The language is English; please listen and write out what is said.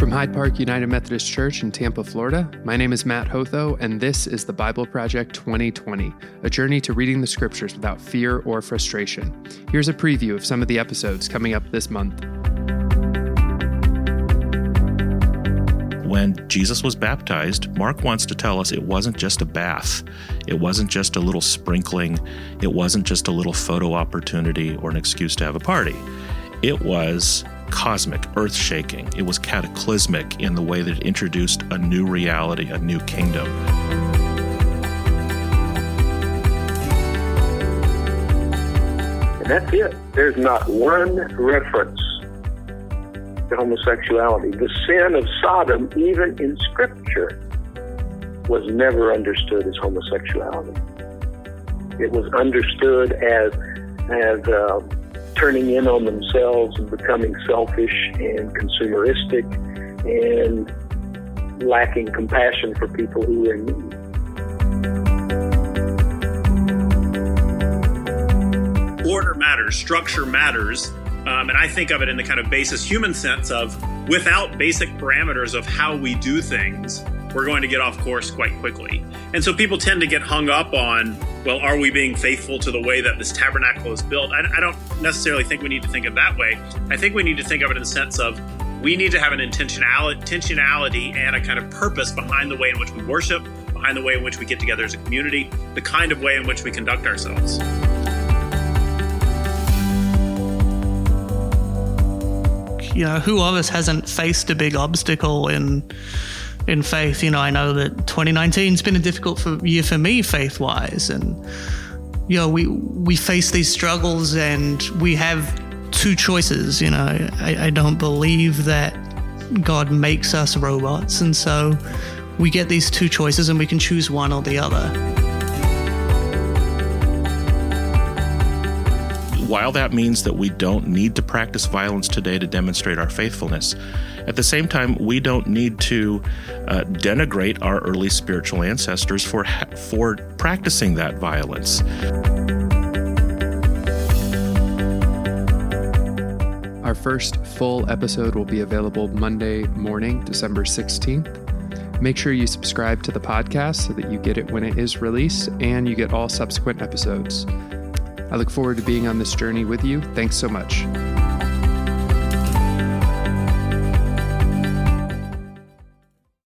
From Hyde Park United Methodist Church in Tampa, Florida, my name is Matt Hotho, and this is the Bible Project 2020, a journey to reading the scriptures without fear or frustration. Here's a preview of some of the episodes coming up this month. When Jesus was baptized, Mark wants to tell us it wasn't just a bath. It wasn't just a little sprinkling. It wasn't just a little photo opportunity or an excuse to have a party. It was cosmic, earth shaking. It was cataclysmic in the way that it introduced a new reality, a new kingdom. And that's it. There's not one reference to homosexuality. The sin of Sodom, even in Scripture, was never understood as homosexuality. It was understood as as uh, turning in on themselves and becoming selfish and consumeristic and lacking compassion for people who are in need. Order matters, structure matters, um, and I think of it in the kind of basis human sense of without basic parameters of how we do things, we're going to get off course quite quickly. And so people tend to get hung up on, well, are we being faithful to the way that this tabernacle is built? I, I, don't necessarily think we need to think of it that way. I think we need to think of it in the sense of we need to have an intentionality, intentionality and a kind of purpose behind the way in which we worship, behind the way in which we get together as a community, the kind of way in which we conduct ourselves. You know, who of us hasn't faced a big obstacle in in faith. You know, I know that 2019's been a difficult for, year for me faith wise, and you know, we we face these struggles, and we have two choices. You know, I, I don't believe that God makes us robots, and so we get these two choices, and we can choose one or the other. While that means that we don't need to practice violence today to demonstrate our faithfulness, at the same time, we don't need to uh, denigrate our early spiritual ancestors for for practicing that violence. Our first full episode will be available Monday morning, December 16th. Make sure you subscribe to the podcast so that you get it when it is released and you get all subsequent episodes. I look forward to being on this journey with you. Thanks so much.